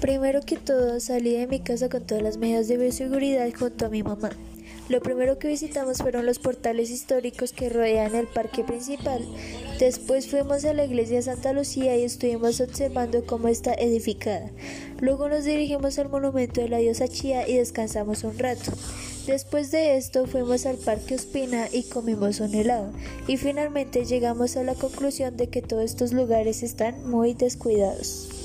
Primero que todo, salí de mi casa con todas las medidas de bioseguridad junto a mi mamá. Lo primero que visitamos fueron los portales históricos que rodean el parque principal. Después fuimos a la iglesia Santa Lucía y estuvimos observando cómo está edificada. Luego nos dirigimos al monumento de la diosa Chía y descansamos un rato. Después de esto fuimos al Parque Ospina y comimos un helado. Y finalmente llegamos a la conclusión de que todos estos lugares están muy descuidados.